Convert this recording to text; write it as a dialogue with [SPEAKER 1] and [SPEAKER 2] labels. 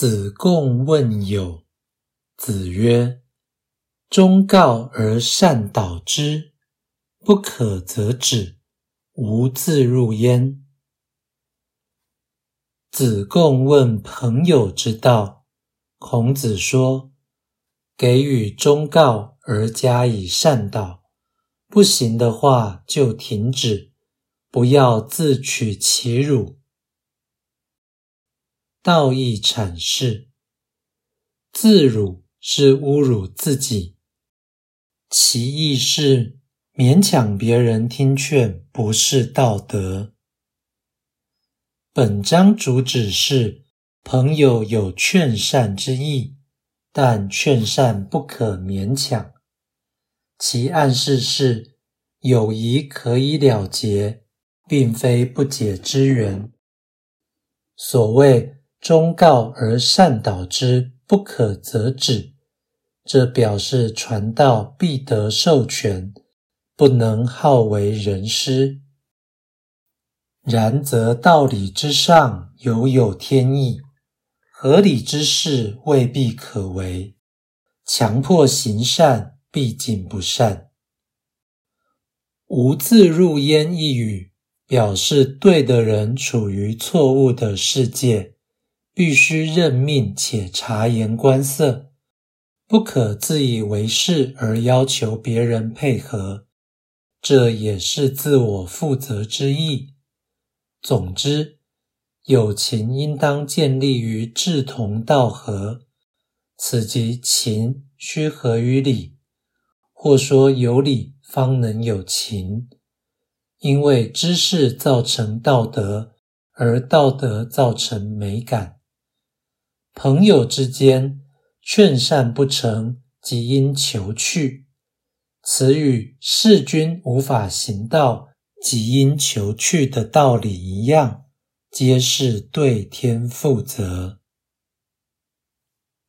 [SPEAKER 1] 子贡问友。子曰：“忠告而善导之，不可则止，无自入焉。”子贡问朋友之道，孔子说：“给予忠告而加以善导，不行的话就停止，不要自取其辱。”道义阐释：自辱。是侮辱自己，其意是勉强别人听劝，不是道德。本章主旨是朋友有劝善之意，但劝善不可勉强。其暗示是友谊可以了结，并非不解之缘。所谓忠告而善导之。不可则止，这表示传道必得授权，不能好为人师。然则道理之上犹有天意，合理之事未必可为，强迫行善必尽不善。无字入焉一语，表示对的人处于错误的世界。必须认命且察言观色，不可自以为是而要求别人配合，这也是自我负责之意。总之，友情应当建立于志同道合，此即情须合于理，或说有理方能有情。因为知识造成道德，而道德造成美感。朋友之间劝善不成，即因求去。此与弑君无法行道，即因求去的道理一样，皆是对天负责。